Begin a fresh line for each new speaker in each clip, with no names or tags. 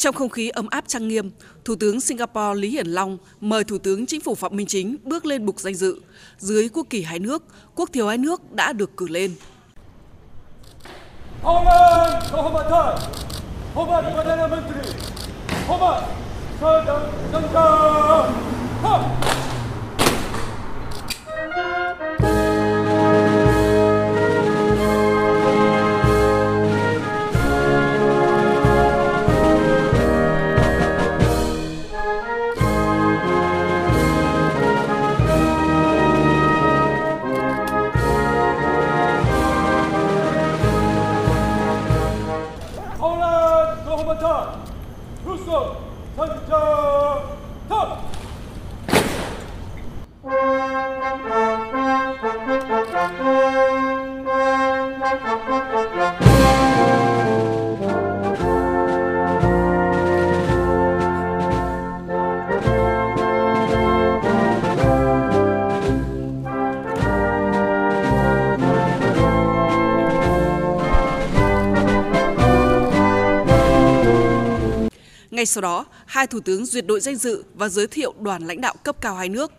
Trong không khí ấm áp trang nghiêm, Thủ tướng Singapore Lý Hiển Long mời Thủ tướng Chính phủ Phạm Minh Chính bước lên bục danh dự. Dưới quốc kỳ hai nước, quốc thiều hai nước đã được cử lên. Ngay sau đó, hai thủ tướng duyệt đội danh dự và giới thiệu đoàn lãnh đạo cấp cao hai nước.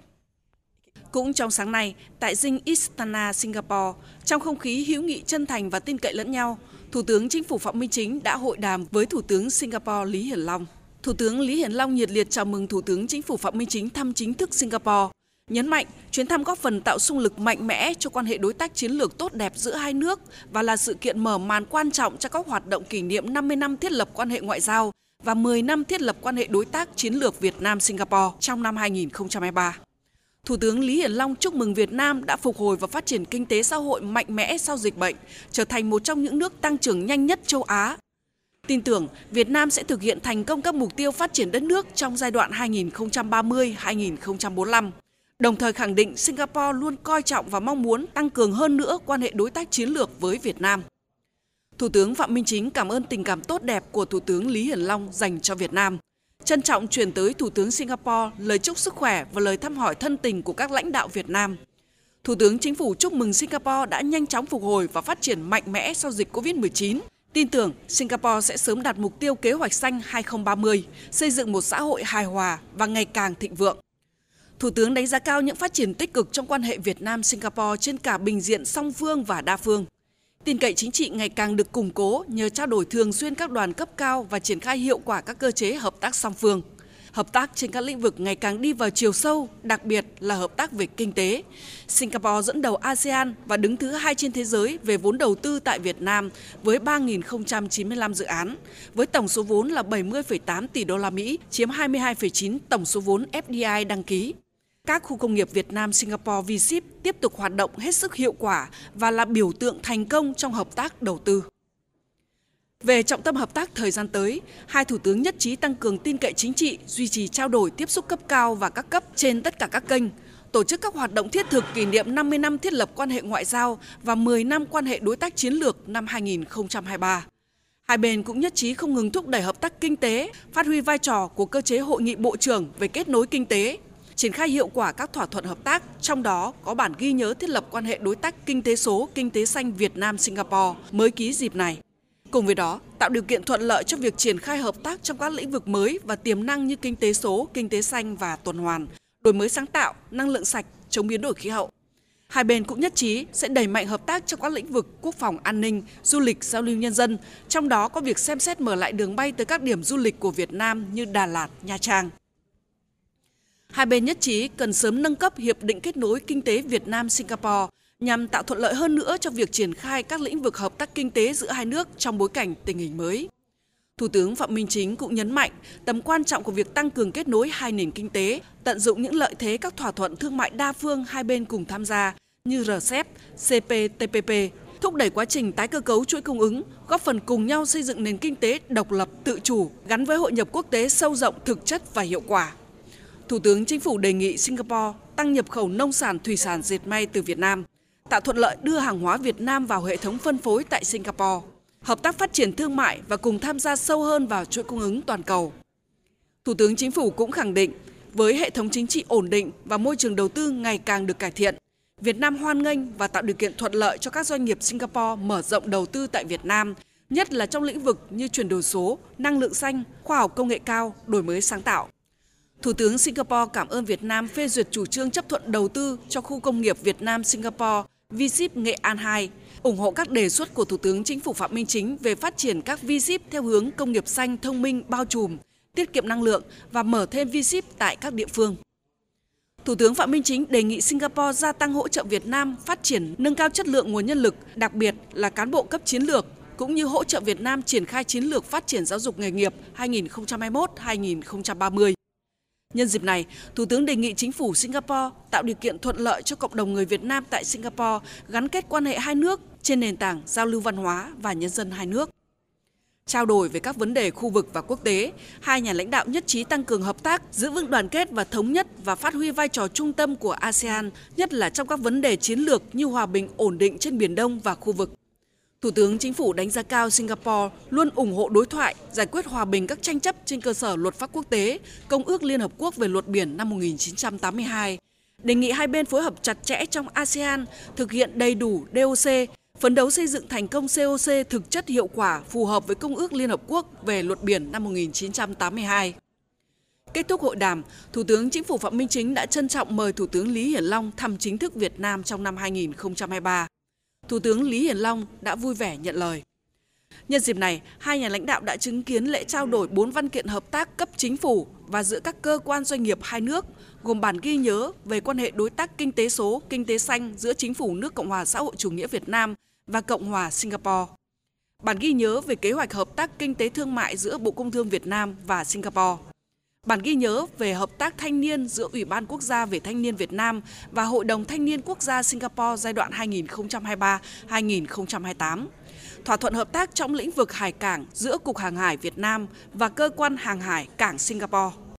Cũng trong sáng nay, tại dinh Istana, Singapore, trong không khí hữu nghị chân thành và tin cậy lẫn nhau, Thủ tướng Chính phủ Phạm Minh Chính đã hội đàm với Thủ tướng Singapore Lý Hiển Long. Thủ tướng Lý Hiển Long nhiệt liệt chào mừng Thủ tướng Chính phủ Phạm Minh Chính thăm chính thức Singapore, nhấn mạnh chuyến thăm góp phần tạo xung lực mạnh mẽ cho quan hệ đối tác chiến lược tốt đẹp giữa hai nước và là sự kiện mở màn quan trọng cho các hoạt động kỷ niệm 50 năm thiết lập quan hệ ngoại giao và 10 năm thiết lập quan hệ đối tác chiến lược Việt Nam-Singapore trong năm 2023. Thủ tướng Lý Hiển Long chúc mừng Việt Nam đã phục hồi và phát triển kinh tế xã hội mạnh mẽ sau dịch bệnh, trở thành một trong những nước tăng trưởng nhanh nhất châu Á. Tin tưởng Việt Nam sẽ thực hiện thành công các mục tiêu phát triển đất nước trong giai đoạn 2030-2045. Đồng thời khẳng định Singapore luôn coi trọng và mong muốn tăng cường hơn nữa quan hệ đối tác chiến lược với Việt Nam. Thủ tướng Phạm Minh Chính cảm ơn tình cảm tốt đẹp của Thủ tướng Lý Hiển Long dành cho Việt Nam. Trân trọng chuyển tới Thủ tướng Singapore lời chúc sức khỏe và lời thăm hỏi thân tình của các lãnh đạo Việt Nam. Thủ tướng Chính phủ chúc mừng Singapore đã nhanh chóng phục hồi và phát triển mạnh mẽ sau dịch COVID-19. Tin tưởng Singapore sẽ sớm đạt mục tiêu kế hoạch xanh 2030, xây dựng một xã hội hài hòa và ngày càng thịnh vượng. Thủ tướng đánh giá cao những phát triển tích cực trong quan hệ Việt Nam-Singapore trên cả bình diện song phương và đa phương. Tin cậy chính trị ngày càng được củng cố nhờ trao đổi thường xuyên các đoàn cấp cao và triển khai hiệu quả các cơ chế hợp tác song phương. Hợp tác trên các lĩnh vực ngày càng đi vào chiều sâu, đặc biệt là hợp tác về kinh tế. Singapore dẫn đầu ASEAN và đứng thứ hai trên thế giới về vốn đầu tư tại Việt Nam với 3.095 dự án, với tổng số vốn là 70,8 tỷ đô la Mỹ, chiếm 22,9 tổng số vốn FDI đăng ký. Các khu công nghiệp Việt Nam Singapore V-Ship tiếp tục hoạt động hết sức hiệu quả và là biểu tượng thành công trong hợp tác đầu tư. Về trọng tâm hợp tác thời gian tới, hai thủ tướng nhất trí tăng cường tin cậy chính trị, duy trì trao đổi tiếp xúc cấp cao và các cấp trên tất cả các kênh, tổ chức các hoạt động thiết thực kỷ niệm 50 năm thiết lập quan hệ ngoại giao và 10 năm quan hệ đối tác chiến lược năm 2023. Hai bên cũng nhất trí không ngừng thúc đẩy hợp tác kinh tế, phát huy vai trò của cơ chế hội nghị bộ trưởng về kết nối kinh tế, triển khai hiệu quả các thỏa thuận hợp tác, trong đó có bản ghi nhớ thiết lập quan hệ đối tác kinh tế số, kinh tế xanh Việt Nam Singapore mới ký dịp này. Cùng với đó, tạo điều kiện thuận lợi cho việc triển khai hợp tác trong các lĩnh vực mới và tiềm năng như kinh tế số, kinh tế xanh và tuần hoàn, đổi mới sáng tạo, năng lượng sạch, chống biến đổi khí hậu. Hai bên cũng nhất trí sẽ đẩy mạnh hợp tác trong các lĩnh vực quốc phòng an ninh, du lịch, giao lưu nhân dân, trong đó có việc xem xét mở lại đường bay tới các điểm du lịch của Việt Nam như Đà Lạt, Nha Trang. Hai bên nhất trí cần sớm nâng cấp hiệp định kết nối kinh tế Việt Nam Singapore nhằm tạo thuận lợi hơn nữa cho việc triển khai các lĩnh vực hợp tác kinh tế giữa hai nước trong bối cảnh tình hình mới. Thủ tướng Phạm Minh Chính cũng nhấn mạnh tầm quan trọng của việc tăng cường kết nối hai nền kinh tế, tận dụng những lợi thế các thỏa thuận thương mại đa phương hai bên cùng tham gia như RCEP, CPTPP, thúc đẩy quá trình tái cơ cấu chuỗi cung ứng, góp phần cùng nhau xây dựng nền kinh tế độc lập, tự chủ, gắn với hội nhập quốc tế sâu rộng, thực chất và hiệu quả. Thủ tướng Chính phủ đề nghị Singapore tăng nhập khẩu nông sản thủy sản dệt may từ Việt Nam, tạo thuận lợi đưa hàng hóa Việt Nam vào hệ thống phân phối tại Singapore, hợp tác phát triển thương mại và cùng tham gia sâu hơn vào chuỗi cung ứng toàn cầu. Thủ tướng Chính phủ cũng khẳng định, với hệ thống chính trị ổn định và môi trường đầu tư ngày càng được cải thiện, Việt Nam hoan nghênh và tạo điều kiện thuận lợi cho các doanh nghiệp Singapore mở rộng đầu tư tại Việt Nam nhất là trong lĩnh vực như chuyển đổi số, năng lượng xanh, khoa học công nghệ cao, đổi mới sáng tạo. Thủ tướng Singapore cảm ơn Việt Nam phê duyệt chủ trương chấp thuận đầu tư cho khu công nghiệp Việt Nam Singapore V-Ship Nghệ An 2, ủng hộ các đề xuất của Thủ tướng Chính phủ Phạm Minh Chính về phát triển các V-Ship theo hướng công nghiệp xanh thông minh bao trùm, tiết kiệm năng lượng và mở thêm V-Ship tại các địa phương. Thủ tướng Phạm Minh Chính đề nghị Singapore gia tăng hỗ trợ Việt Nam phát triển nâng cao chất lượng nguồn nhân lực, đặc biệt là cán bộ cấp chiến lược, cũng như hỗ trợ Việt Nam triển khai chiến lược phát triển giáo dục nghề nghiệp 2021-2030. Nhân dịp này, Thủ tướng đề nghị chính phủ Singapore tạo điều kiện thuận lợi cho cộng đồng người Việt Nam tại Singapore gắn kết quan hệ hai nước trên nền tảng giao lưu văn hóa và nhân dân hai nước. Trao đổi về các vấn đề khu vực và quốc tế, hai nhà lãnh đạo nhất trí tăng cường hợp tác, giữ vững đoàn kết và thống nhất và phát huy vai trò trung tâm của ASEAN, nhất là trong các vấn đề chiến lược như hòa bình ổn định trên Biển Đông và khu vực. Thủ tướng Chính phủ đánh giá cao Singapore luôn ủng hộ đối thoại, giải quyết hòa bình các tranh chấp trên cơ sở luật pháp quốc tế, Công ước Liên Hợp Quốc về luật biển năm 1982, đề nghị hai bên phối hợp chặt chẽ trong ASEAN, thực hiện đầy đủ DOC, phấn đấu xây dựng thành công COC thực chất hiệu quả phù hợp với Công ước Liên Hợp Quốc về luật biển năm 1982. Kết thúc hội đàm, Thủ tướng Chính phủ Phạm Minh Chính đã trân trọng mời Thủ tướng Lý Hiển Long thăm chính thức Việt Nam trong năm 2023. Thủ tướng Lý Hiển Long đã vui vẻ nhận lời. Nhân dịp này, hai nhà lãnh đạo đã chứng kiến lễ trao đổi 4 văn kiện hợp tác cấp chính phủ và giữa các cơ quan doanh nghiệp hai nước, gồm bản ghi nhớ về quan hệ đối tác kinh tế số, kinh tế xanh giữa chính phủ nước Cộng hòa xã hội chủ nghĩa Việt Nam và Cộng hòa Singapore. Bản ghi nhớ về kế hoạch hợp tác kinh tế thương mại giữa Bộ Công Thương Việt Nam và Singapore. Bản ghi nhớ về hợp tác thanh niên giữa Ủy ban Quốc gia về Thanh niên Việt Nam và Hội đồng Thanh niên Quốc gia Singapore giai đoạn 2023-2028. Thỏa thuận hợp tác trong lĩnh vực hải cảng giữa Cục Hàng hải Việt Nam và Cơ quan Hàng hải Cảng Singapore.